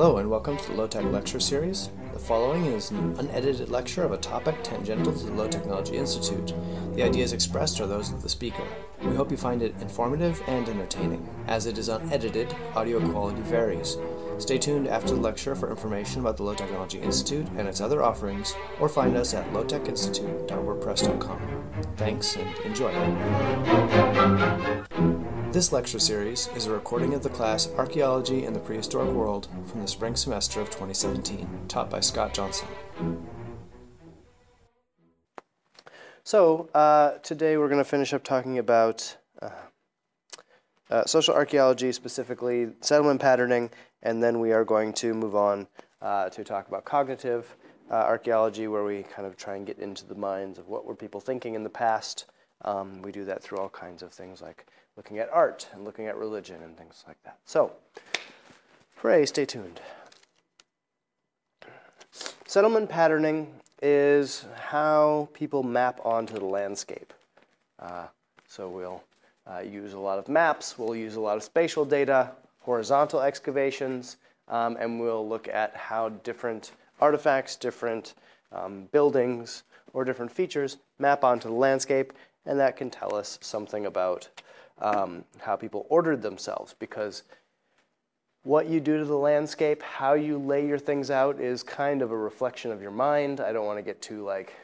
Hello, and welcome to the Low Tech Lecture Series. The following is an unedited lecture of a topic tangential to the Low Technology Institute. The ideas expressed are those of the speaker. We hope you find it informative and entertaining. As it is unedited, audio quality varies. Stay tuned after the lecture for information about the Low Technology Institute and its other offerings, or find us at lowtechinstitute.wordpress.com. Thanks and enjoy. This lecture series is a recording of the class Archaeology in the Prehistoric World from the spring semester of 2017, taught by Scott Johnson. So, uh, today we're going to finish up talking about uh, uh, social archaeology, specifically settlement patterning, and then we are going to move on uh, to talk about cognitive uh, archaeology, where we kind of try and get into the minds of what were people thinking in the past. Um, we do that through all kinds of things like looking at art and looking at religion and things like that. So, pray, stay tuned. Settlement patterning is how people map onto the landscape. Uh, so, we'll uh, use a lot of maps, we'll use a lot of spatial data, horizontal excavations, um, and we'll look at how different artifacts, different um, buildings, or different features map onto the landscape, and that can tell us something about um, how people ordered themselves because what you do to the landscape, how you lay your things out is kind of a reflection of your mind. I don't want to get too like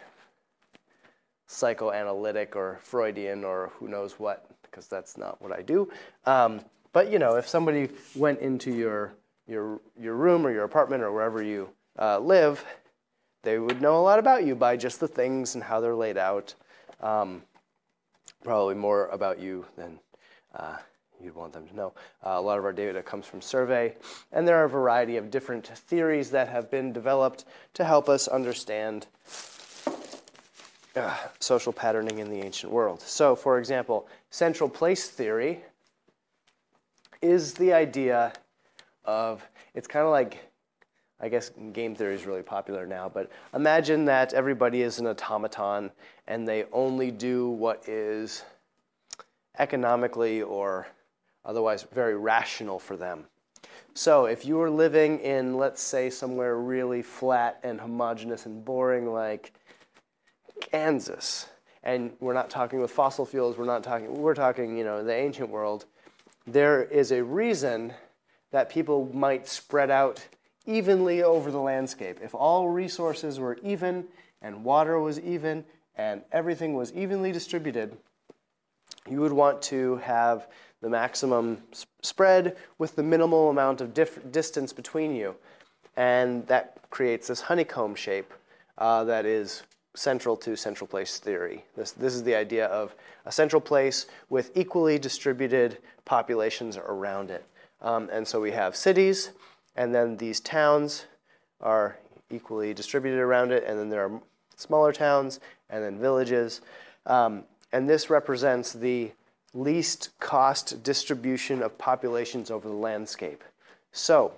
psychoanalytic or Freudian or who knows what because that's not what I do. Um, but you know, if somebody went into your your your room or your apartment or wherever you uh, live, they would know a lot about you by just the things and how they're laid out. Um, probably more about you than uh, you'd want them to know. Uh, a lot of our data comes from survey, and there are a variety of different theories that have been developed to help us understand uh, social patterning in the ancient world. So, for example, central place theory is the idea of it's kind of like I guess game theory is really popular now, but imagine that everybody is an automaton and they only do what is economically or otherwise very rational for them. So if you were living in, let's say, somewhere really flat and homogeneous and boring like Kansas, and we're not talking with fossil fuels, we're not talking, we're talking, you know, the ancient world, there is a reason that people might spread out evenly over the landscape. If all resources were even and water was even and everything was evenly distributed, you would want to have the maximum spread with the minimal amount of distance between you. And that creates this honeycomb shape uh, that is central to central place theory. This, this is the idea of a central place with equally distributed populations around it. Um, and so we have cities, and then these towns are equally distributed around it, and then there are smaller towns, and then villages. Um, and this represents the least cost distribution of populations over the landscape. So,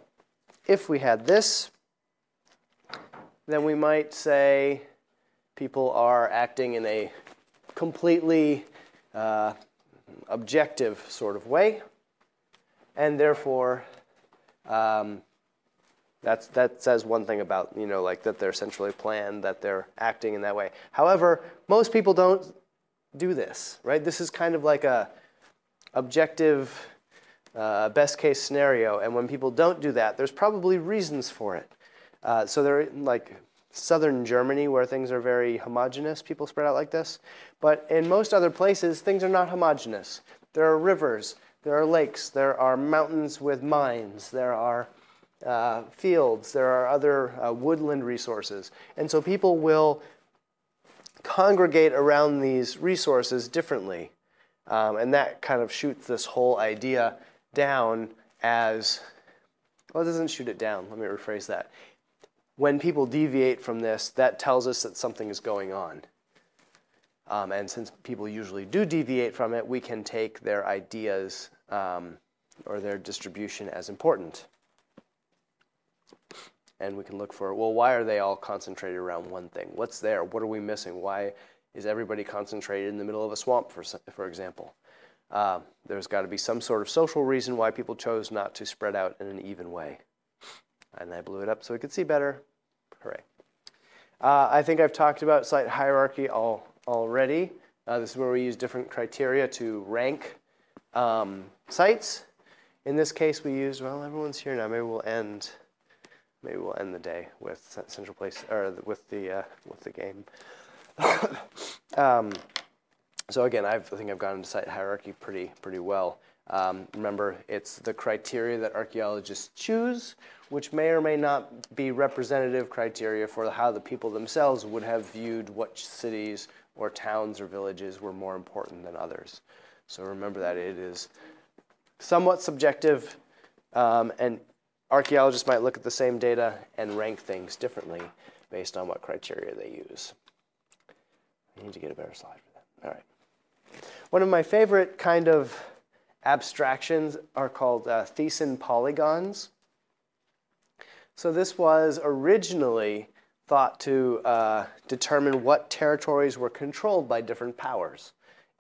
if we had this, then we might say people are acting in a completely uh, objective sort of way, and therefore, um, that says one thing about, you know, like that they're centrally planned, that they're acting in that way. However, most people don't do this, right? This is kind of like a objective uh, best case scenario. And when people don't do that, there's probably reasons for it. Uh, so they're like southern Germany where things are very homogenous, people spread out like this. But in most other places, things are not homogenous. There are rivers, there are lakes, there are mountains with mines, there are uh, fields, there are other uh, woodland resources. And so people will congregate around these resources differently. Um, and that kind of shoots this whole idea down as well, it doesn't shoot it down. Let me rephrase that. When people deviate from this, that tells us that something is going on. Um, and since people usually do deviate from it, we can take their ideas um, or their distribution as important and we can look for well why are they all concentrated around one thing what's there what are we missing why is everybody concentrated in the middle of a swamp for, for example uh, there's got to be some sort of social reason why people chose not to spread out in an even way And I blew it up so we could see better. Hooray. Uh, I think I've talked about site hierarchy all, already. Uh, this is where we use different criteria to rank um, sites. In this case, we used, well, everyone's here now. Maybe we'll end, maybe we'll end the day with Central Place, or with the, uh, with the game. um, so again, I've, i think I've gone into site hierarchy pretty, pretty well. Um, remember, it's the criteria that archaeologists choose, which may or may not be representative criteria for how the people themselves would have viewed what cities or towns or villages were more important than others. So remember that it is somewhat subjective, um, and archaeologists might look at the same data and rank things differently based on what criteria they use. I need to get a better slide for that. All right. One of my favorite kind of abstractions are called uh, Thiessen polygons. So this was originally thought to uh, determine what territories were controlled by different powers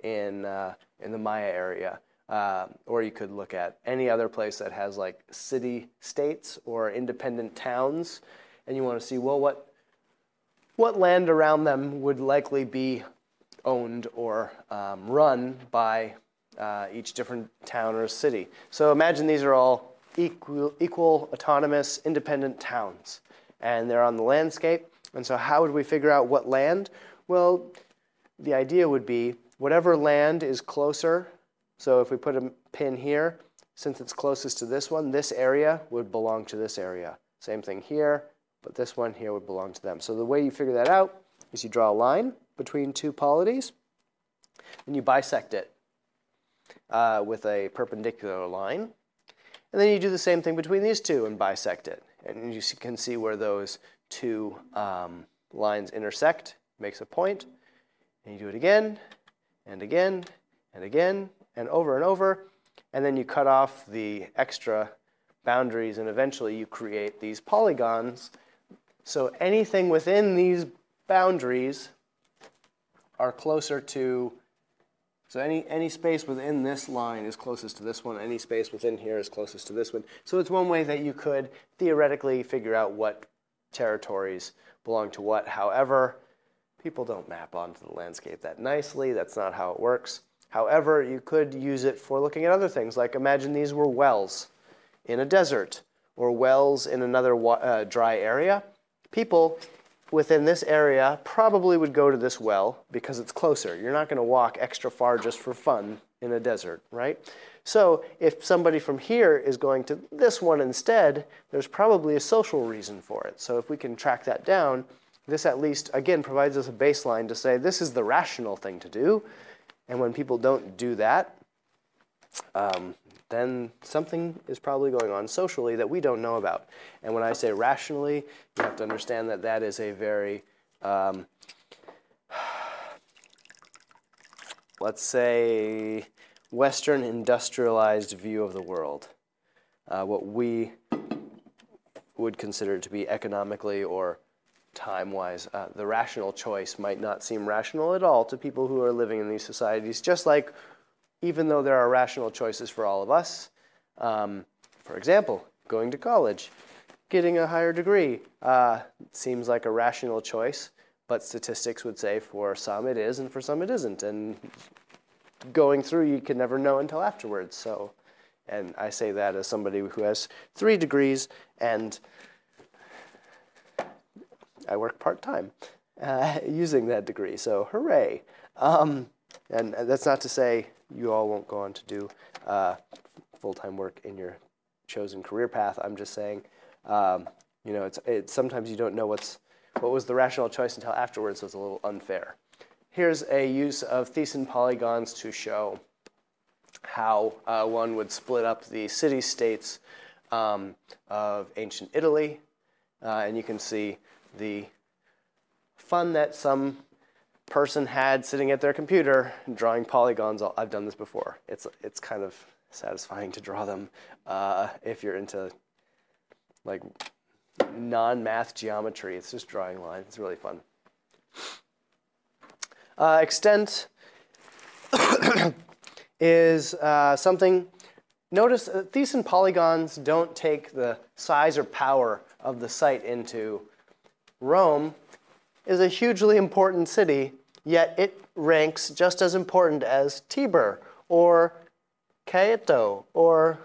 in, uh, in the Maya area. Uh, or you could look at any other place that has like city states or independent towns, and you want to see, well, what, what land around them would likely be owned or um, run by uh, each different town or city. So imagine these are all equal, equal, autonomous, independent towns, and they're on the landscape. And so, how would we figure out what land? Well, the idea would be whatever land is closer. So, if we put a pin here, since it's closest to this one, this area would belong to this area. Same thing here, but this one here would belong to them. So, the way you figure that out is you draw a line between two polities, and you bisect it uh, with a perpendicular line. And then you do the same thing between these two and bisect it. And you can see where those two um, lines intersect, makes a point. And you do it again, and again, and again, and over and over. And then you cut off the extra boundaries, and eventually you create these polygons. So anything within these boundaries are closer to so any, any space within this line is closest to this one. Any space within here is closest to this one. So it's one way that you could theoretically figure out what territories belong to what. However, people don't map onto the landscape that nicely. That's not how it works. However, you could use it for looking at other things, like imagine these were wells in a desert or wells in another uh, dry area. People within this area probably would go to this well because it's closer. You're not going to walk extra far just for fun in a desert, right? So if somebody from here is going to this one instead, there's probably a social reason for it. So if we can track that down, this at least, again, provides us a baseline to say this is the rational thing to do. And when people don't do that, um, then something is probably going on socially that we don't know about. And when I say rationally, you have to understand that that is a very, um, let's say, Western industrialized view of the world. Uh, what we would consider to be economically or time wise. Uh, the rational choice might not seem rational at all to people who are living in these societies, just like even though there are rational choices for all of us. Um, for example, going to college, getting a higher degree uh, seems like a rational choice, but statistics would say for some it is and for some it isn't. And going through, you can never know until afterwards. So, and I say that as somebody who has three degrees and I work part time uh, using that degree. So, hooray! Um, and that's not to say you all won't go on to do uh, full time work in your chosen career path. I'm just saying, um, you know, it's, it's sometimes you don't know what's what was the rational choice until afterwards. So it's a little unfair. Here's a use of Thiessen polygons to show how uh, one would split up the city states um, of ancient Italy. Uh, and you can see the fun that some person had sitting at their computer drawing polygons. I've done this before. It's, it's kind of satisfying to draw them uh, if you're into like non-math geometry. It's just drawing lines. It's really fun. Uh, XTENT is uh, something. Notice uh, Thiessen polygons don't take the size or power of the site into Rome is a hugely important city, yet it ranks just as important as Tiber or Quito or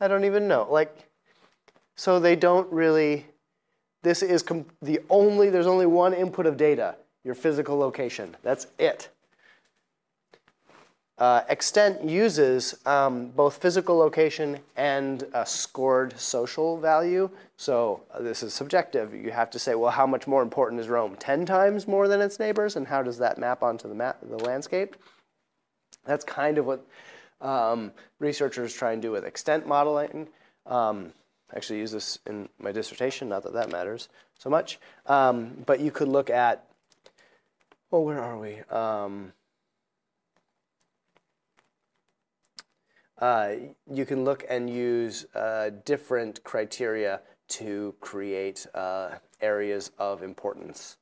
I don't even know. Like, so they don't really. This is com- the only. There's only one input of data: your physical location. That's it. Uh, XTENT uses um, both physical location and a scored social value. So uh, this is subjective. You have to say, well, how much more important is Rome? 10 times more than its neighbors? And how does that map onto the, map, the landscape? That's kind of what um, researchers try and do with XTENT modeling. Um, I actually use this in my dissertation, not that that matters so much. Um, but you could look at, well, where are we? Um, uh, you can look and use uh, different criteria to create uh, areas of importance.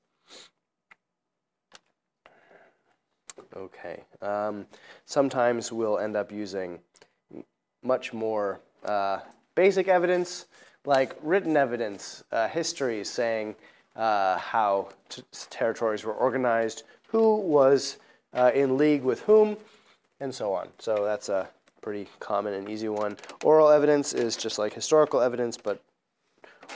Okay. Um, sometimes we'll end up using much more uh, basic evidence, like written evidence, uh, history saying uh, how t- territories were organized, who was in league with whom, and so on. So that's a pretty common and easy one. Oral evidence is just like historical evidence, but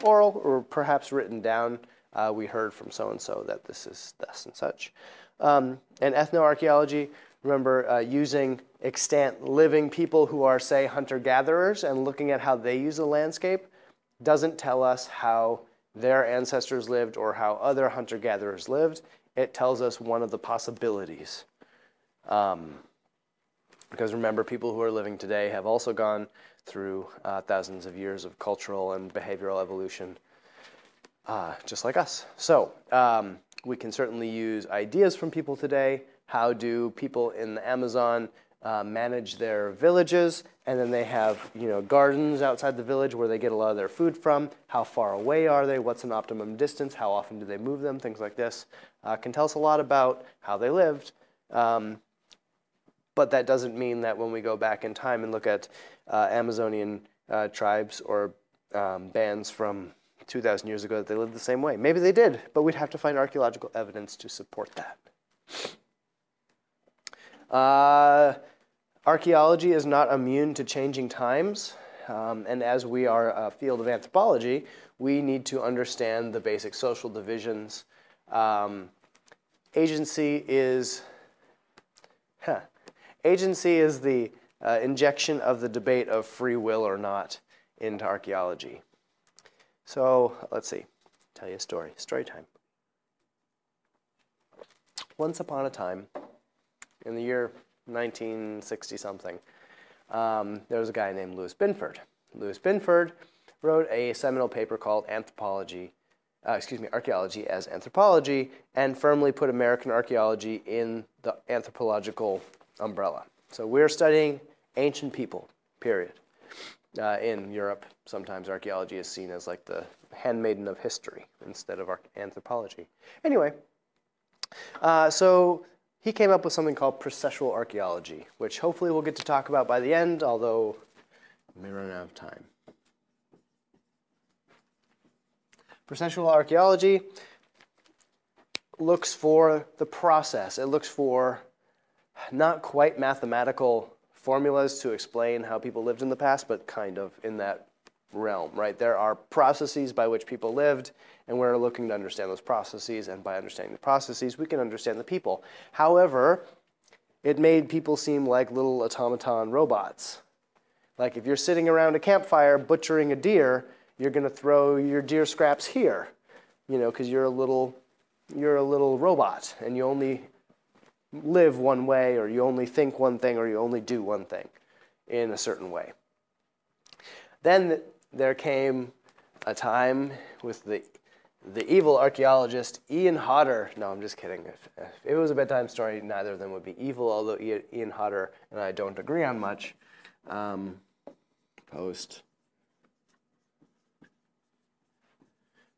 oral or perhaps written down. Uh, we heard from so and so that this is thus and such. Um, and ethnoarchaeology, remember uh, using extant living people who are, say, hunter gatherers and looking at how they use the landscape, doesn't tell us how their ancestors lived or how other hunter gatherers lived. It tells us one of the possibilities. Um, because remember, people who are living today have also gone through uh, thousands of years of cultural and behavioral evolution, uh, just like us. So um, we can certainly use ideas from people today. How do people in the Amazon uh, manage their villages? And then they have you know gardens outside the village where they get a lot of their food from. How far away are they? What's an optimum distance? How often do they move them? Things like this uh, can tell us a lot about how they lived. Um, but that doesn't mean that when we go back in time and look at uh, Amazonian uh, tribes or um, bands from 2,000 years ago that they lived the same way. Maybe they did, but we'd have to find archaeological evidence to support that. Uh, archaeology is not immune to changing times, um, and as we are a field of anthropology, we need to understand the basic social divisions. Um, agency is, huh, Agency is the uh, injection of the debate of free will or not into archaeology. So let's see, tell you a story. Story time. Once upon a time, in the year 1960 something, um, there was a guy named Lewis Binford. Lewis Binford wrote a seminal paper called Anthropology, uh, excuse me, Archaeology as Anthropology, and firmly put American archaeology in the anthropological umbrella. So we're studying ancient people, period. Uh, in Europe, sometimes archaeology is seen as like the handmaiden of history instead of anthropology. Anyway, uh, so he came up with something called processual archaeology, which hopefully we'll get to talk about by the end, although we may run out of time. Processual archaeology looks for the process. It looks for not quite mathematical formulas to explain how people lived in the past, but kind of in that realm, right? There are processes by which people lived, and we're looking to understand those processes, and by understanding the processes, we can understand the people. However, it made people seem like little automaton robots. Like if you're sitting around a campfire butchering a deer, you're going to throw your deer scraps here, you know, because you're a little you're a little robot and you only live one way, or you only think one thing, or you only do one thing in a certain way. Then there came a time with the the evil archaeologist Ian Hodder. No, I'm just kidding. If, if, it was a bedtime story, neither of them would be evil, although Ian Hodder and I don't agree on much. Um, post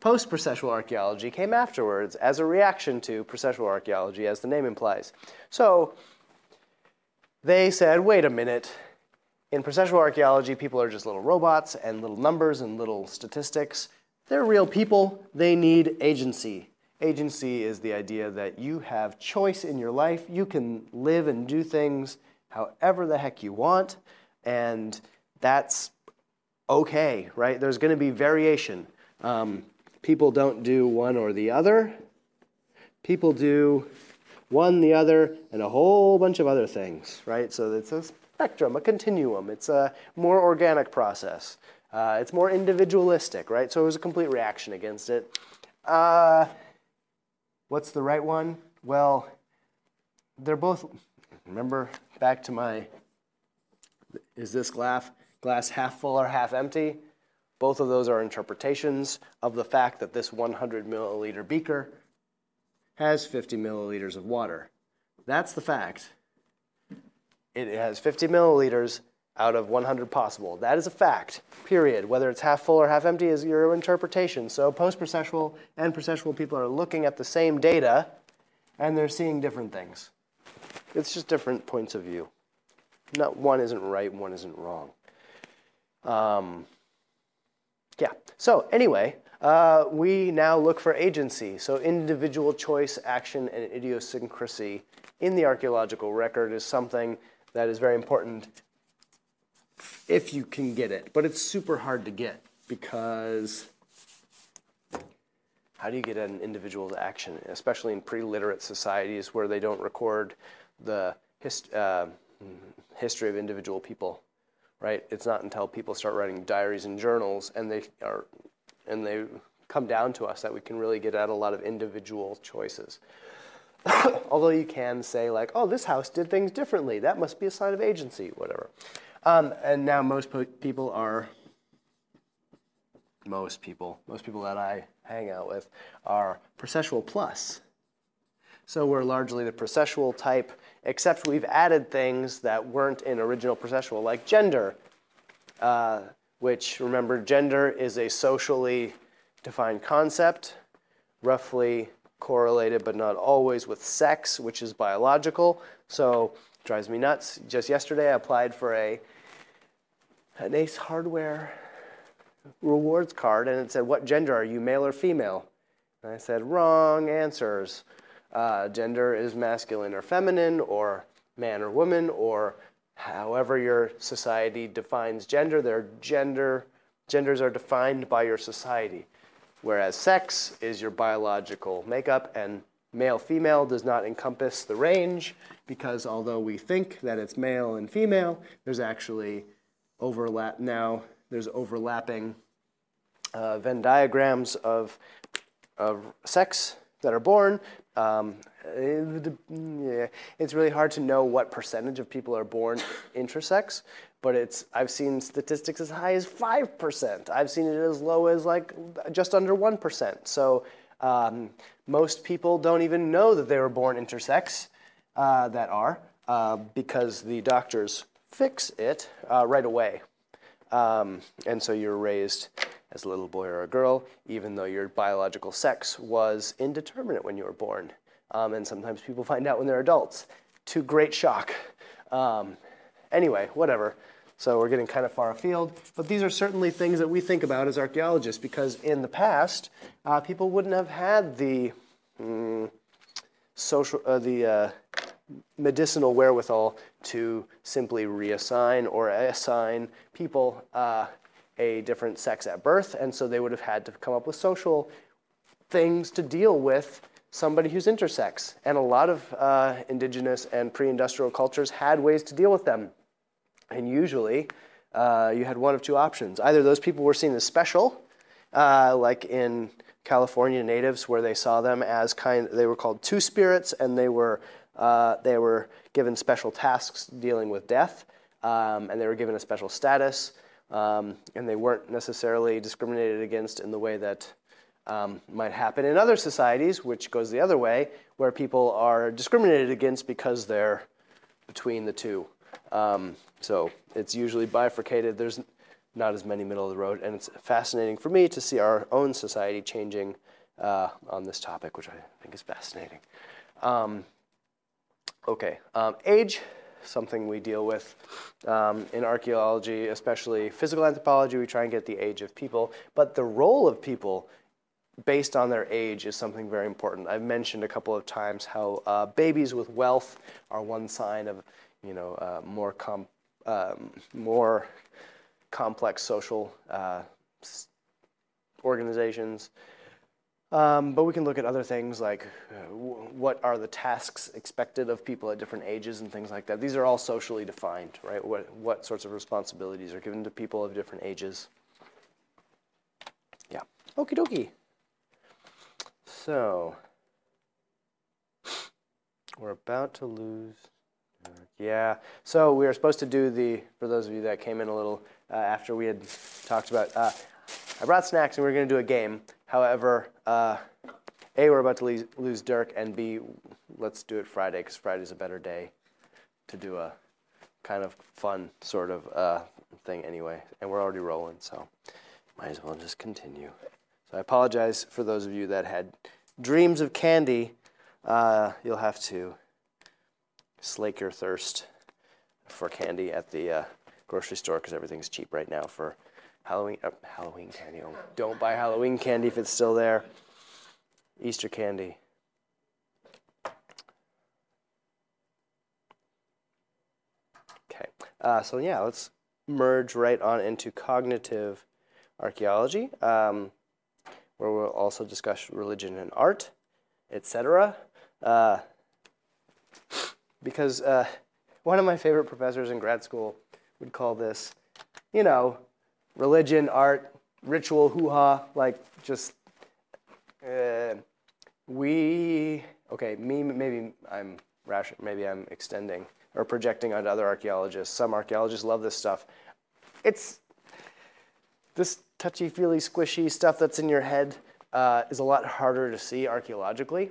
Post processual archaeology came afterwards as a reaction to processual archaeology, as the name implies. So they said, wait a minute. In processual archaeology, people are just little robots and little numbers and little statistics. they're real people. They need agency. Agency is the idea that you have choice in your life. You can live and do things however the heck you want, and that's okay, right? There's going to be variation. Um, people don't do one or the other. People do one, the other, and a whole bunch of other things, right? So it's a spectrum, a continuum. It's a more organic process. Uh, it's more individualistic, right? So it was a complete reaction against it. Uh, what's the right one? Well, they're both, remember back to my, is this glass, glass half full or half empty? Both of those are interpretations of the fact that this 100 milliliter beaker has 50 milliliters of water. That's the fact. It has 50 milliliters out of 100 possible. That is a fact, period. Whether it's half full or half empty is your interpretation. So post-processual and processual people are looking at the same data and they're seeing different things. It's just different points of view. Not one isn't right, one isn't wrong. Um, yeah. So anyway, uh, we now look for agency. So individual choice, action, and idiosyncrasy in the archaeological record is something that is very important if you can get it. But it's super hard to get because how do you get an individual's action, especially in pre-literate societies where they don't record the hist- uh, history of individual people, right? It's not until people start writing diaries and journals and they are and they come down to us that we can really get at a lot of individual choices. Although you can say like, oh, this house did things differently. That must be a sign of agency, whatever. Um, and now most po- people are, most people, most people that I hang out with are processual plus. So we're largely the processual type, except we've added things that weren't in original processual, like gender, uh, which remember, gender is a socially defined concept, roughly correlated but not always with sex, which is biological. So drives me nuts. Just yesterday, I applied for a an Ace Hardware rewards card, and it said, "What gender are you, male or female?" And I said, "Wrong answers. Uh, gender is masculine or feminine, or man or woman, or however your society defines gender. Their gender genders are defined by your society, whereas sex is your biological makeup, and male female does not encompass the range because although we think that it's male and female, there's actually overlap now. There's overlapping uh, Venn diagrams of, of sex that are born. Um, yeah, it's really hard to know what percentage of people are born intersex, but it's I've seen statistics as high as five percent. I've seen it as low as like just under one percent. So um, most people don't even know that they were born intersex. Uh, that are uh, because the doctors fix it uh, right away. Um, and so you're raised as a little boy or a girl, even though your biological sex was indeterminate when you were born. Um, and sometimes people find out when they're adults, to great shock. Um, anyway, whatever. So we're getting kind of far afield, but these are certainly things that we think about as archaeologists because in the past, uh, people wouldn't have had the mm, social, uh, the uh, medicinal wherewithal to simply reassign or assign people uh, a different sex at birth, and so they would have had to come up with social things to deal with somebody who's intersex. And a lot of uh, indigenous and pre industrial cultures had ways to deal with them. And usually, uh, you had one of two options. Either those people were seen as special, uh, like in California natives, where they saw them as kind, they were called two spirits, and they were uh, they were given special tasks dealing with death, um, and they were given a special status, um, and they weren't necessarily discriminated against in the way that um, might happen in other societies, which goes the other way, where people are discriminated against because they're between the two. Um, so it's usually bifurcated. There's not as many middle of the road, and it's fascinating for me to see our own society changing uh, on this topic, which I think is fascinating. Okay, um, age. something we deal with um, in archaeology, especially physical anthropology. We try and get the age of people, but the role of people based on their age is something very important. I've mentioned a couple of times how uh, babies with wealth are one sign of, you know, uh, more com- um, more complex social uh, organizations. Um, but we can look at other things like uh, what are the tasks expected of people at different ages and things like that. These are all socially defined, right? What, what sorts of responsibilities are given to people of different ages. Yeah. Okie dokie. So, we're about to lose. Yeah. So we are supposed to do the, for those of you that came in a little uh, after we had talked about, uh, I brought snacks and we're going to do a game. However, uh, A, we're about to lose, lose Dirk, and B, let's do it Friday because Friday's a better day to do a kind of fun sort of uh, thing anyway. And we're already rolling, so might as well just continue. So I apologize for those of you that had dreams of candy. Uh, you'll have to slake your thirst for candy at the uh, grocery store because everything's cheap right now for Halloween. Uh, Halloween candy. Oh, don't buy Halloween candy if it's still there. Easter candy. Okay. Uh, so yeah, let's merge right on into cognitive archaeology, um, where we'll also discuss religion and art, etc. Uh, because uh, one of my favorite professors in grad school would call this, you know, religion, art, ritual, hoo ha, like just uh, we. Okay, me maybe I'm rash, maybe I'm extending or projecting onto other archaeologists. Some archaeologists love this stuff. It's this touchy feely, squishy stuff that's in your head uh, is a lot harder to see archaeologically.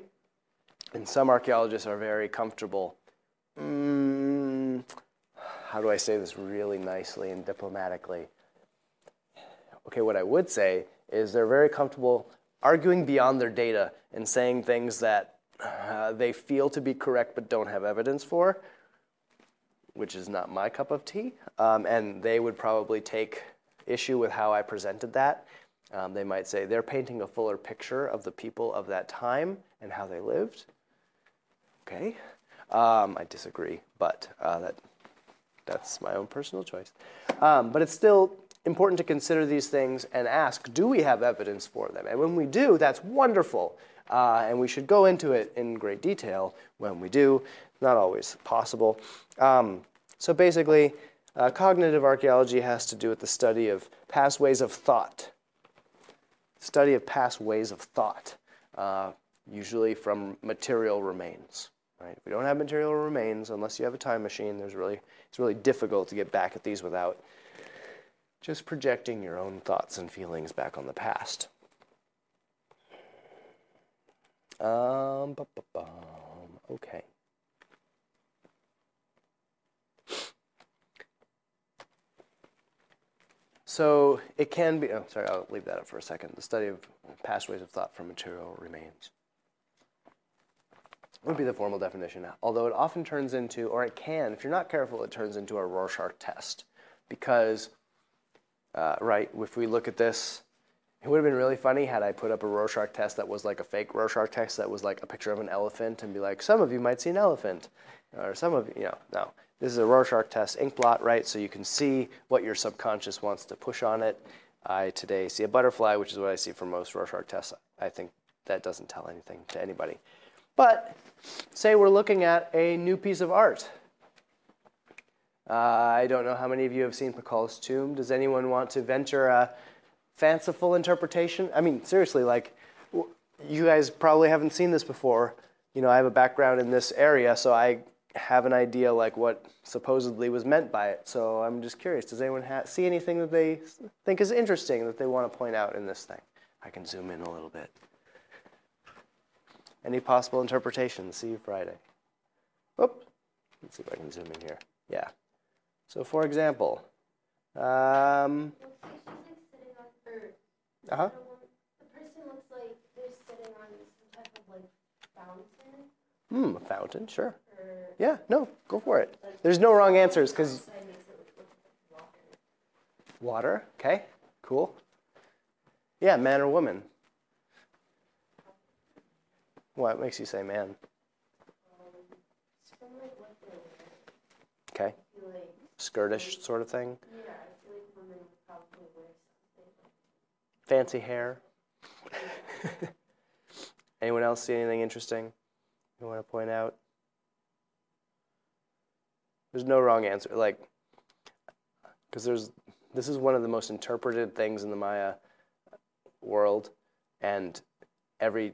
And some archaeologists are very comfortable. Mm, how do I say this really nicely and diplomatically? Okay, what I would say is they're very comfortable arguing beyond their data and saying things that uh, they feel to be correct but don't have evidence for, which is not my cup of tea. Um, and they would probably take issue with how I presented that. Um, they might say they're painting a fuller picture of the people of that time and how they lived. Okay, um, I disagree, but uh, that that's my own personal choice. Um, but it's still important to consider these things and ask do we have evidence for them? And when we do, that's wonderful. Uh, and we should go into it in great detail when we do. Not always possible. Um, so basically, uh, cognitive archaeology has to do with the study of past ways of thought. Study of past ways of thought, uh, usually from material remains. Right? If we don't have material remains, unless you have a time machine, there's really, it's really difficult to get back at these without just projecting your own thoughts and feelings back on the past. Um, okay. So it can be, oh, sorry, I'll leave that up for a second. The study of past ways of thought from material remains would be the formal definition, although it often turns into, or it can, if you're not careful, it turns into a Rorschach test. Because, uh, right, if we look at this, it would have been really funny had I put up a Rorschach test that was like a fake Rorschach test that was like a picture of an elephant and be like, some of you might see an elephant. Or some of you, you know, no. This is a Rorschach test ink blot, right? So you can see what your subconscious wants to push on it. I today see a butterfly, which is what I see for most Rorschach tests. I think that doesn't tell anything to anybody. But say we're looking at a new piece of art. Uh, I don't know how many of you have seen Pakal's tomb. Does anyone want to venture a fanciful interpretation? I mean, seriously, like, you guys probably haven't seen this before. You know, I have a background in this area, so I have an idea like what supposedly was meant by it. So I'm just curious. Does anyone ha- see anything that they think is interesting that they want to point out in this thing? I can zoom in a little bit. Any possible interpretations? See you Friday. Whoop. Let's see if I can zoom in here. Yeah. So, for example, um, uh huh. The person looks like they're sitting on some type of like fountain. Hmm, a fountain, sure. Yeah, no, go for it. There's no wrong answers because Outside makes it look look like water. okay, cool. Yeah, man or woman. What makes you say man? It's from like what they wear. Okay, I feel like skirtish sort of thing. yeah, I feel like women probably wear something. Fancy hair. Anyone else see anything interesting you want to point out? There's no wrong answer. Like, because there's this is one of the most interpreted things in the Maya world, and every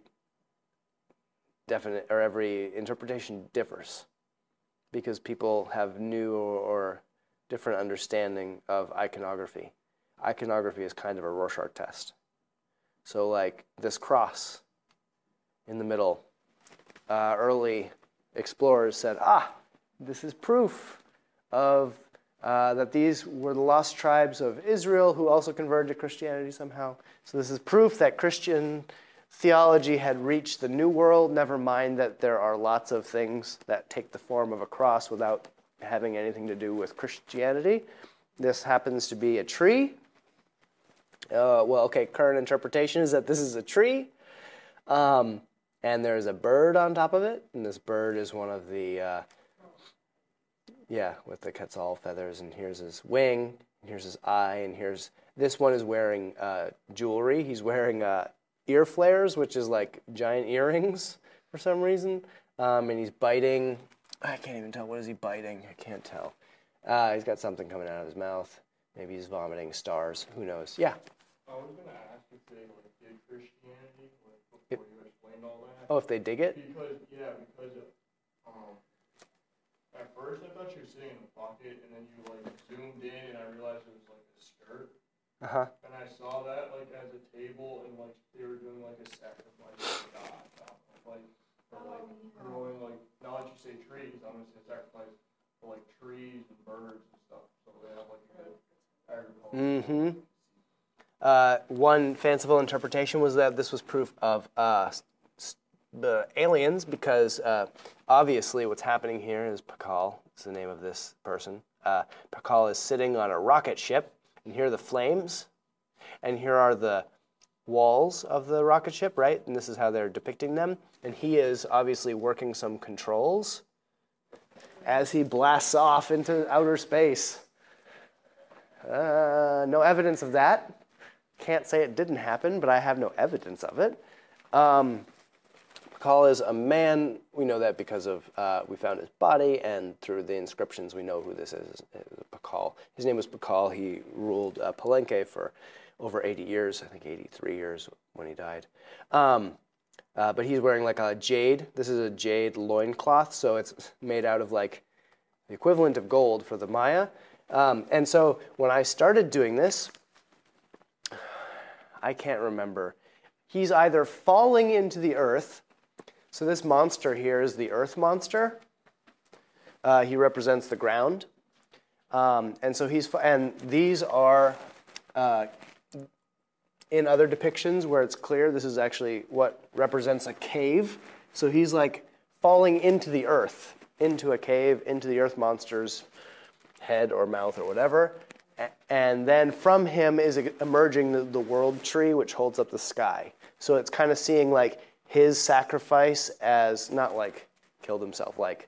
definite or every interpretation differs because people have new or, or different understanding of iconography. Iconography is kind of a Rorschach test. So, like this cross in the middle, uh, early explorers said, ah, this is proof of uh, that these were the lost tribes of Israel who also converted to Christianity somehow. So, this is proof that Christian theology had reached the New World, never mind that there are lots of things that take the form of a cross without having anything to do with Christianity. This happens to be a tree. Uh, well, okay, current interpretation is that this is a tree, um, and there's a bird on top of it, and this bird is one of the, uh, yeah, with the quetzal feathers, and here's his wing, and here's his eye, and here's this one is wearing uh, jewelry. He's wearing uh, ear flares, which is like giant earrings for some reason, um, and he's biting. I can't even tell. What is he biting? I can't tell. Uh, he's got something coming out of his mouth. Maybe he's vomiting stars. Who knows? Yeah. I was gonna ask if they like did Christianity like before you explained all that. Oh, if they dig it? Because yeah, because um, at first I thought you were sitting in a bucket, and then you like zoomed in, and I realized it was like a skirt, Uh huh. and I saw that like as a table, and like they were doing like a sacrifice to God, um, like for like growing like now that you say trees, I'm gonna say sacrifice for like trees and birds and stuff, so they have like a good agriculture. Mm-hmm. Uh, one fanciful interpretation was that this was proof of uh, the aliens, because uh, obviously what's happening here is Pakal. Is the name of this person. Uh, Pakal is sitting on a rocket ship, and here are the flames, and here are the walls of the rocket ship, right? And this is how they're depicting them. And he is obviously working some controls as he blasts off into outer space. Uh, no evidence of that. Can't say it didn't happen, but I have no evidence of it. Um, Pakal is a man. We know that because of uh, we found his body, and through the inscriptions, we know who this is. Pakal. His name was Pakal. He ruled uh, Palenque for over 80 years. I think 83 years when he died. Um, uh, but he's wearing like a jade. This is a jade loincloth, so it's made out of like the equivalent of gold for the Maya. Um, and so when I started doing this, I can't remember. He's either falling into the earth. So this monster here is the earth monster. Uh, he represents the ground. Um, and so he's, and these are uh, in other depictions where it's clear this is actually what represents a cave. So he's like falling into the earth, into a cave, into the earth monster's head or mouth or whatever. And then from him is emerging the, the world tree, which holds up the sky. So it's kind of seeing like his sacrifice as not like killed himself, like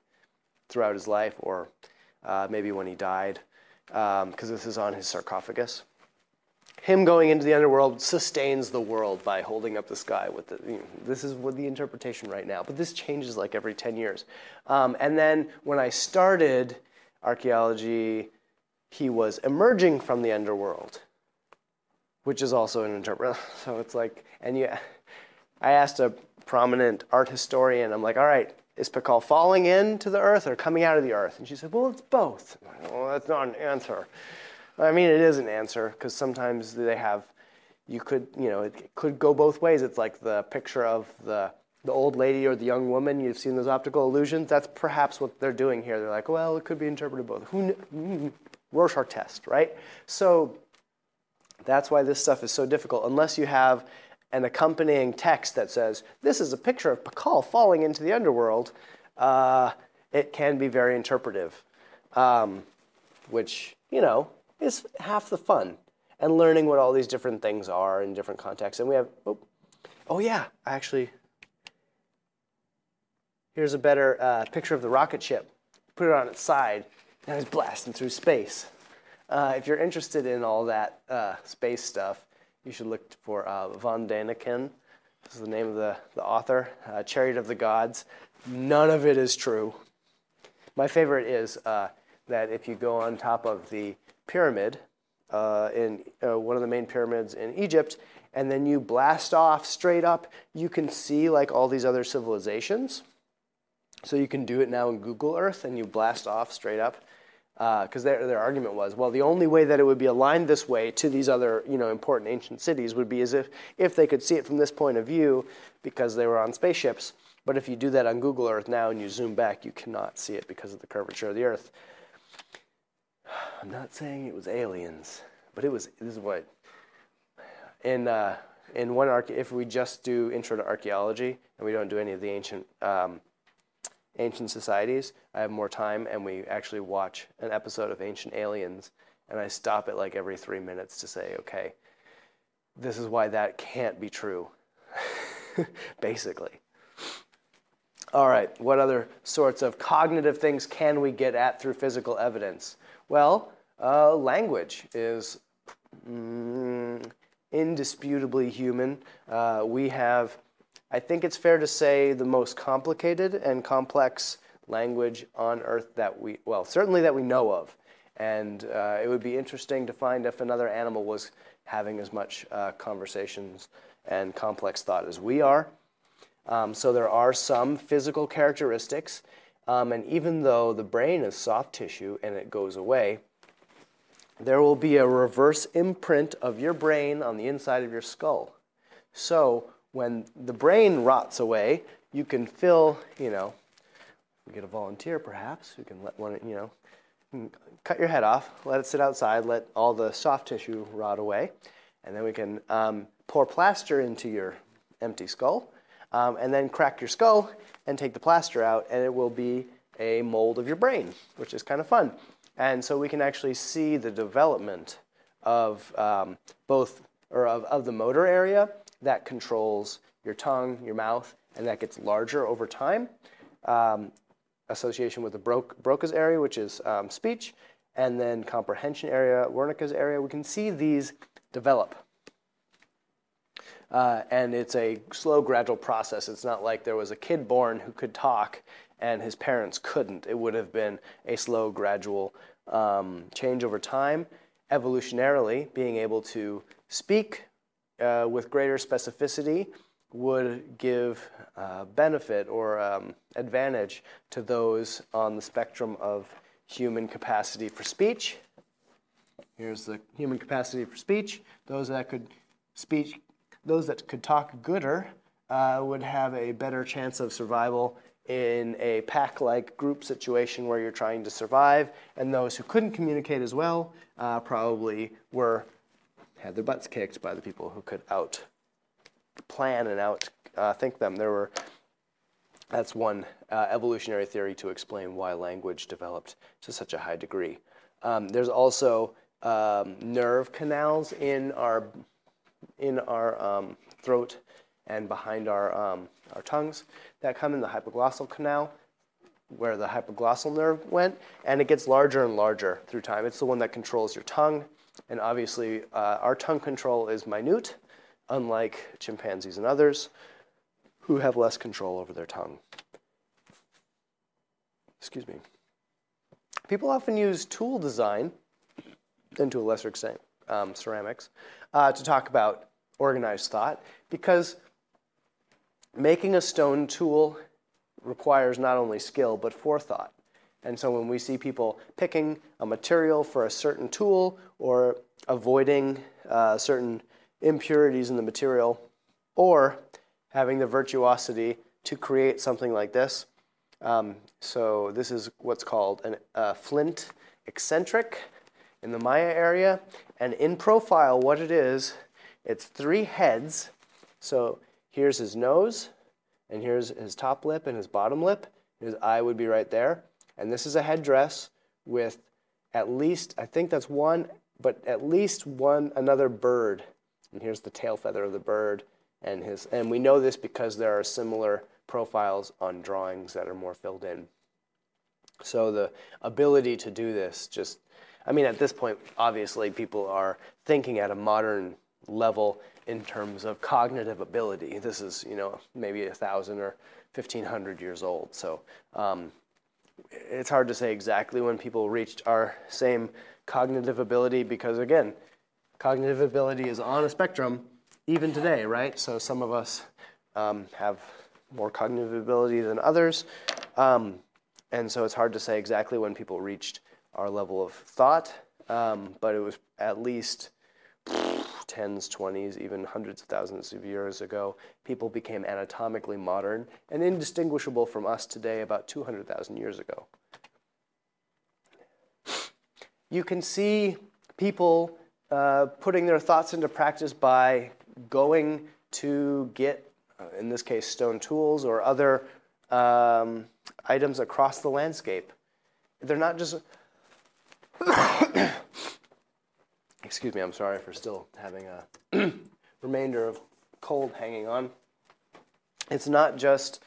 throughout his life or uh, maybe when he died, because this is on his sarcophagus him going into the underworld sustains the world by holding up the sky with the. You know, this is what the interpretation right now, but this changes like every ten years. Um, and then when I started archaeology, he was emerging from the underworld, which is also an interpret. So it's like, and yeah, I asked a prominent art historian. I'm like, all right, is Pakal falling into the earth or coming out of the earth? And she said, well, it's both. Well, that's not an answer. I mean, it is an answer because sometimes they have, you could, you know, it could go both ways. It's like the picture of the the old lady or the young woman. You've seen those optical illusions. That's perhaps what they're doing here. They're like, well, it could be interpreted both. Who kn- Rorschach test, right? So that's why this stuff is so difficult. Unless you have an accompanying text that says this is a picture of Pakal falling into the underworld, uh, it can be very interpretive, um, which, you know, is half the fun. And learning what all these different things are in different contexts. And we have, oh, oh yeah, actually, here's a better uh, picture of the rocket ship. Put it on its side, and it's blasting through space. Uh, if you're interested in all that uh, space stuff, you should look for uh, von Däniken. This is the name of the, the author, uh, Chariot of the Gods. None of it is true. My favorite is uh, that if you go on top of the pyramid, uh, in uh, one of the main pyramids in Egypt, and then you blast off straight up, you can see like all these other civilizations. So you can do it now in Google Earth, and you blast off straight up. Because uh, their, their argument was, well, the only way that it would be aligned this way to these other, you know, important ancient cities would be as if if they could see it from this point of view, because they were on spaceships. But if you do that on Google Earth now and you zoom back, you cannot see it because of the curvature of the Earth. I'm not saying it was aliens, but it was. This is what in uh, in one arch. If we just do intro to archaeology and we don't do any of the ancient um, ancient societies, I have more time, and we actually watch an episode of Ancient Aliens, and I stop it like every three minutes to say, okay, this is why that can't be true, basically. All right, what other sorts of cognitive things can we get at through physical evidence? Well, uh, language is mm, indisputably human. Uh, we have, I think it's fair to say, the most complicated and complex language on Earth that we, well, certainly that we know of. And uh, it would be interesting to find if another animal was having as much uh, conversations and complex thought as we are. Um, so there are some physical characteristics um, and even though the brain is soft tissue and it goes away, there will be a reverse imprint of your brain on the inside of your skull. So when the brain rots away, you can fill, you know, we get a volunteer perhaps who can let one, you know, cut your head off, let it sit outside, let all the soft tissue rot away, and then we can um, pour plaster into your empty skull, um, and then crack your skull and take the plaster out, and it will be a mold of your brain, which is kind of fun. And so we can actually see the development of um, both, or of, of the motor area that controls your tongue, your mouth, and that gets larger over time. Um, association with the Broca's area, which is um, speech, and then comprehension area, Wernicke's area. We can see these develop. Uh, and it's a slow, gradual process. It's not like there was a kid born who could talk and his parents couldn't. It would have been a slow, gradual um, change over time. Evolutionarily, being able to speak uh, with greater specificity would give uh, benefit or um, advantage to those on the spectrum of human capacity for speech. Here's the human capacity for speech. Those that could speak those that could talk gooder uh, would have a better chance of survival in a pack like group situation where you're trying to survive, and those who couldn't communicate as well uh, probably were had their butts kicked by the people who could out plan and out uh, think them. There were that's one uh, evolutionary theory to explain why language developed to such a high degree. Um, there's also um, nerve canals in our in our um, throat and behind our, um, our tongues that come in the hypoglossal canal where the hypoglossal nerve went, and it gets larger and larger through time. It's the one that controls your tongue, and obviously, uh, our tongue control is minute, unlike chimpanzees and others who have less control over their tongue. Excuse me. People often use tool design, and to a lesser extent, um, ceramics, uh, to talk about organized thought because making a stone tool requires not only skill but forethought. And so when we see people picking a material for a certain tool or avoiding uh, certain impurities in the material or having the virtuosity to create something like this. Um, so this is what's called a uh, flint eccentric in the Maya area. And in profile, what it is, it's three heads. So here's his nose, and here's his top lip and his bottom lip. His eye would be right there. And this is a headdress with at least, I think that's one, but at least one another bird. And here's the tail feather of the bird. And, his, and we know this because there are similar profiles on drawings that are more filled in. So the ability to do this just, I mean, at this point, obviously, people are thinking at a modern level in terms of cognitive ability. This is, you know, maybe a thousand or fifteen hundred years old. So um, it's hard to say exactly when people reached our same cognitive ability because, again, cognitive ability is on a spectrum even today, right? So some of us um, have more cognitive ability than others. Um, and so it's hard to say exactly when people reached our level of thought, um, but it was at least tens, twenties, even hundreds of thousands of years ago. People became anatomically modern and indistinguishable from us today about 200,000 years ago. You can see people uh, putting their thoughts into practice by going to get, uh, in this case, stone tools or other um, items across the landscape. They're not just. Excuse me, I'm sorry for still having a remainder of cold hanging on. It's not just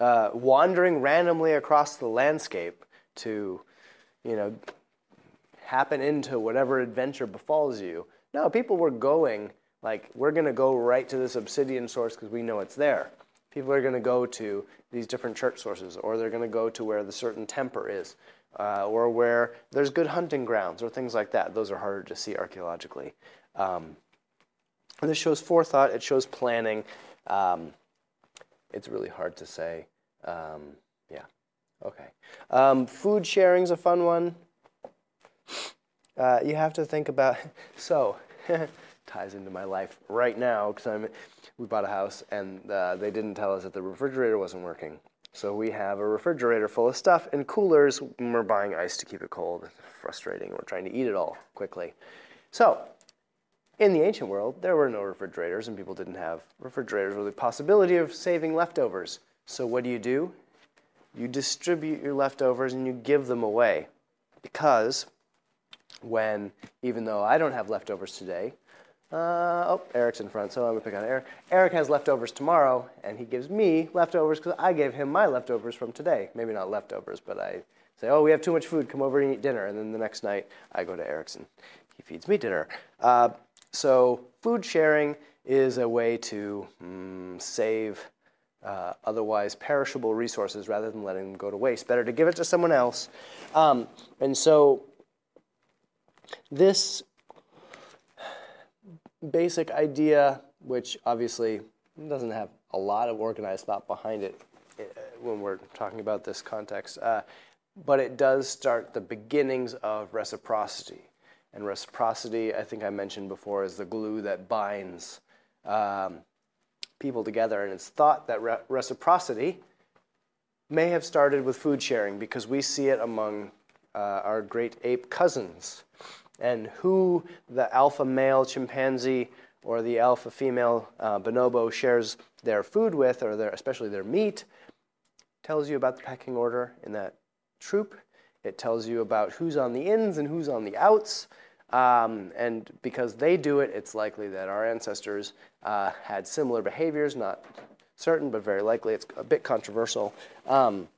uh, wandering randomly across the landscape to, you know, happen into whatever adventure befalls you. No, people were going, like, we're going to go right to this obsidian source because we know it's there. People are going to go to these different chert sources, or they're going to go to where the certain temper is, uh, or where there's good hunting grounds, or things like that. Those are harder to see archaeologically. Um, and this shows forethought, it shows planning. Um, it's really hard to say. Um, yeah, okay. Um, food sharing is a fun one. Uh, you have to think about, so, ties into my life right now because I'm we bought a house and uh, they didn't tell us that the refrigerator wasn't working. So we have a refrigerator full of stuff and coolers when we're buying ice to keep it cold. It's frustrating. We're trying to eat it all quickly. So in the ancient world, there were no refrigerators and people didn't have refrigerators with the possibility of saving leftovers. So what do you do? You distribute your leftovers and you give them away. Because when, even though I don't have leftovers today, uh, oh, Eric's in front, so I'm gonna pick on Eric. Eric has leftovers tomorrow, and he gives me leftovers because I gave him my leftovers from today. Maybe not leftovers, but I say, oh, we have too much food, come over and eat dinner. And then the next night, I go to Eric's and he feeds me dinner. Uh, so food sharing is a way to mm, save uh, otherwise perishable resources rather than letting them go to waste. Better to give it to someone else. Um, and so this basic idea, which obviously doesn't have a lot of organized thought behind it uh, when we're talking about this context, uh, but it does start the beginnings of reciprocity. And reciprocity, I think I mentioned before, is the glue that binds um, people together. And it's thought that re- reciprocity may have started with food sharing because we see it among uh, our great ape cousins and who the alpha male chimpanzee or the alpha female uh, bonobo shares their food with, or their, especially their meat, tells you about the pecking order in that troop. It tells you about who's on the ins and who's on the outs. Um, and because they do it, it's likely that our ancestors uh, had similar behaviors, not certain, but very likely. It's a bit controversial. Um,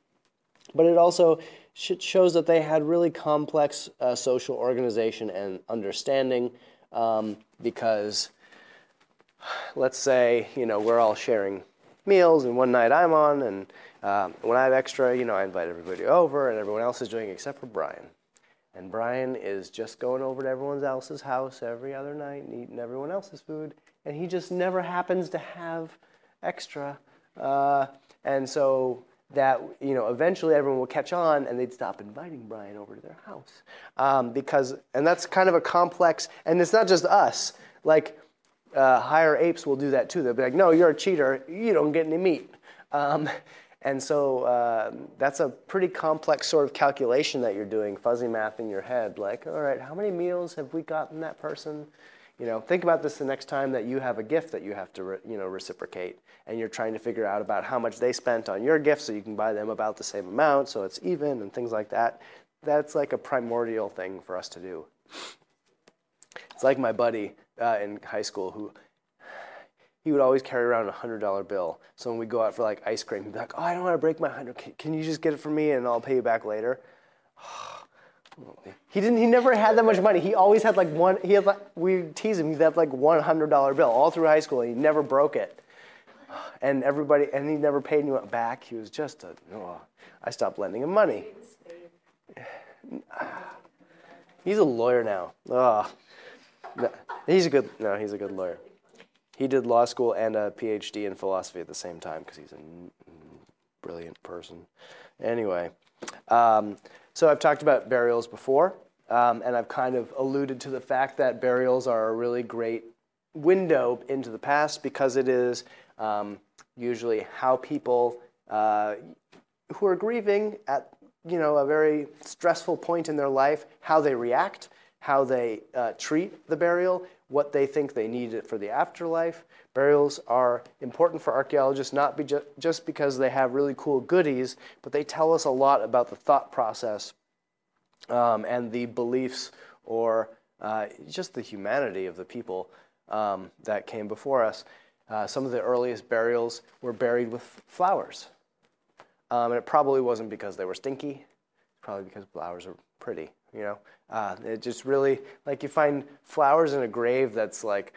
but it also shows that they had really complex uh, social organization and understanding um, because let's say you know we're all sharing meals and one night i'm on and um, when i have extra you know i invite everybody over and everyone else is doing except for brian. And brian is just going over to everyone else's house every other night and eating everyone else's food and he just never happens to have extra uh, and so that you know eventually everyone will catch on and they'd stop inviting Brian over to their house. Um, because and that's kind of a complex and it's not just us. Like uh, higher apes will do that too. They'll be like no you're a cheater. You don't get any meat. Um, and so uh, that's a pretty complex sort of calculation that you're doing fuzzy math in your head. Like all right how many meals have we gotten that person You know, think about this the next time that you have a gift that you have to, re, you know, reciprocate, and you're trying to figure out about how much they spent on your gift, so you can buy them about the same amount, so it's even, and things like that. That's like a primordial thing for us to do. It's like my buddy uh, in high school who he would always carry around a hundred dollar bill. So when we go out for like ice cream, he'd be like, "Oh, I don't want to break my hundred. Can, can you just get it for me, and I'll pay you back later?" He didn't. He never had that much money. He always had like one. He had like we tease him. He'd have like one hundred dollar bill all through high school. He never broke it, and everybody and he never paid anyone back. He was just a. Oh, I stopped lending him money. He's a lawyer now. Oh, no, he's a good. No, he's a good lawyer. He did law school and a PhD in philosophy at the same time because he's a brilliant person. Anyway, um, so I've talked about burials before, um, and I've kind of alluded to the fact that burials are a really great window into the past because it is um, usually how people uh, who are grieving at you know a very stressful point in their life, how they react, how they uh, treat the burial, what they think they need it for the afterlife. Burials are important for archaeologists not be ju- just because they have really cool goodies, but they tell us a lot about the thought process um, and the beliefs or uh, just the humanity of the people um, that came before us. Uh, some of the earliest burials were buried with flowers. Um, and it probably wasn't because they were stinky, it's probably because flowers are pretty, you know. Uh, it just really, like you find flowers in a grave that's like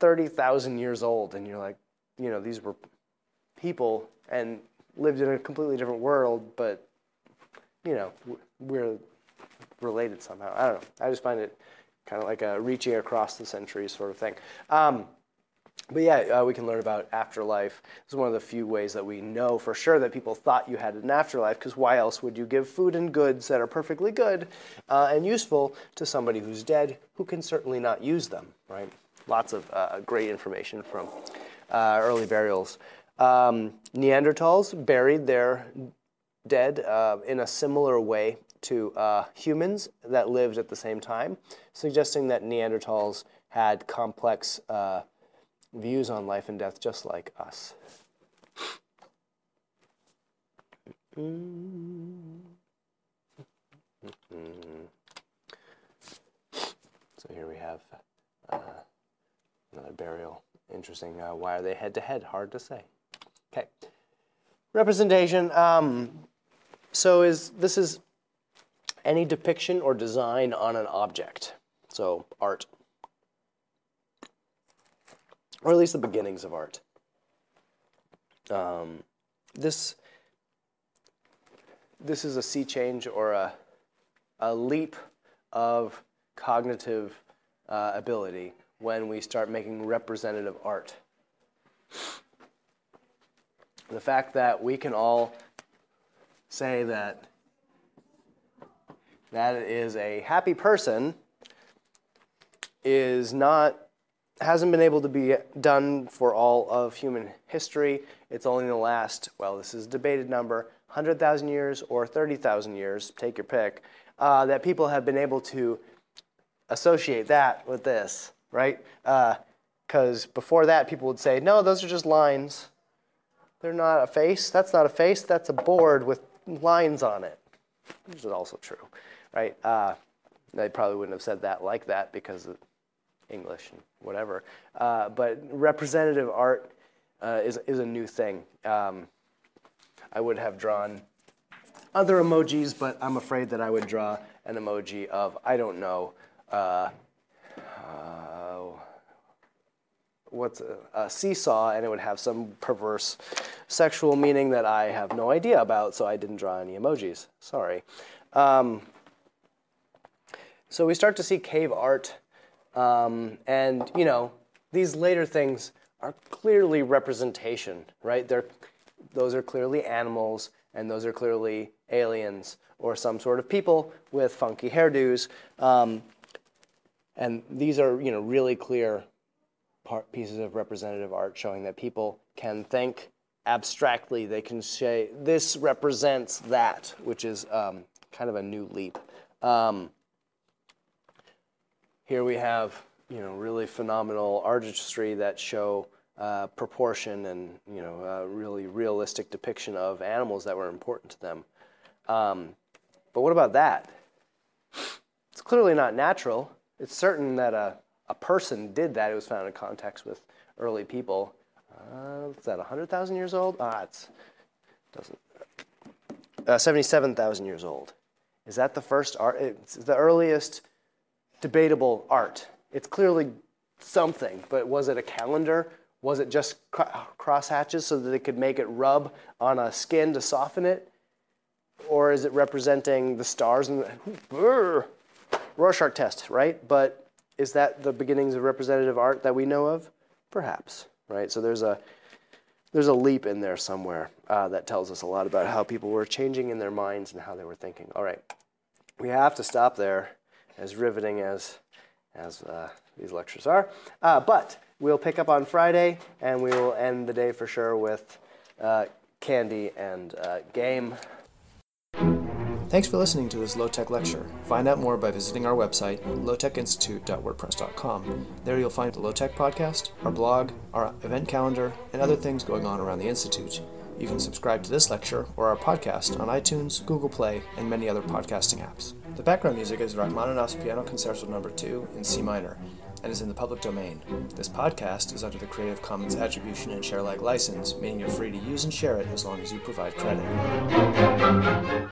30,000 years old, and you're like, you know, these were people and lived in a completely different world, but, you know, we're related somehow. I don't know. I just find it kind of like a reaching across the centuries sort of thing. Um, but yeah, uh, we can learn about afterlife. This is one of the few ways that we know for sure that people thought you had an afterlife, because why else would you give food and goods that are perfectly good uh, and useful to somebody who's dead who can certainly not use them, right? Lots of uh, great information from uh, early burials. Um, Neanderthals buried their dead uh, in a similar way to uh, humans that lived at the same time, suggesting that Neanderthals had complex views on life and death just like us. So here we have uh, another burial. Interesting. Uh, why are they head to head? Hard to say. Okay. Representation. Um, so is this is any depiction or design on an object. So art or at least the beginnings of art. Um, this this is a sea change or a a leap of cognitive uh, ability when we start making representative art. The fact that we can all say that that is a happy person is not hasn't been able to be done for all of human history. It's only in the last, well, this is a debated number, 100,000 years or 30,000 years, take your pick, uh, that people have been able to associate that with this, right? Because uh, before that, people would say, no, those are just lines. They're not a face. That's not a face. That's a board with lines on it, which is also true, right? Uh, they probably wouldn't have said that like that because English and whatever. Uh, but representative art uh, is, is a new thing. Um, I would have drawn other emojis, but I'm afraid that I would draw an emoji of, I don't know, uh, uh what's a, a, seesaw, and it would have some perverse sexual meaning that I have no idea about, so I didn't draw any emojis. Sorry. Um, so we start to see cave art um, and, you know, these later things are clearly representation, right? They're, those are clearly animals, and those are clearly aliens or some sort of people with funky hairdos. Um, and these are, you know, really clear part, pieces of representative art showing that people can think abstractly. They can say, this represents that, which is um, kind of a new leap. Um, here we have you know, really phenomenal artistry that show uh, proportion and you know, really realistic depiction of animals that were important to them. Um, but what about that? It's clearly not natural. It's certain that a, a person did that. It was found in context with early people. Uh, is that 100,000 years old? Ah, it's doesn't. Uh, 77,000 years old. Is that the first art? It's the earliest debatable art. It's clearly something, but was it a calendar? Was it just cross hatches so that they could make it rub on a skin to soften it? Or is it representing the stars and the Rorschach test, right? But is that the beginnings of representative art that we know of? Perhaps, right? So there's a there's a leap in there somewhere uh, that tells us a lot about how people were changing in their minds and how they were thinking. All right, we have to stop there, as riveting as as uh, these lectures are. Uh, but we'll pick up on Friday, and we will end the day for sure with uh, candy and uh, game. Thanks for listening to this low tech lecture. Find out more by visiting our website, lowtechinstitute.wordpress.com. There you'll find the Low Tech Podcast, our blog, our event calendar, and other things going on around the Institute. You can subscribe to this lecture or our podcast on iTunes, Google Play, and many other podcasting apps. The background music is Rachmaninoff's Piano Concerto No. 2 in C minor and is in the public domain. This podcast is under the Creative Commons Attribution and Share Alike license, meaning you're free to use and share it as long as you provide credit.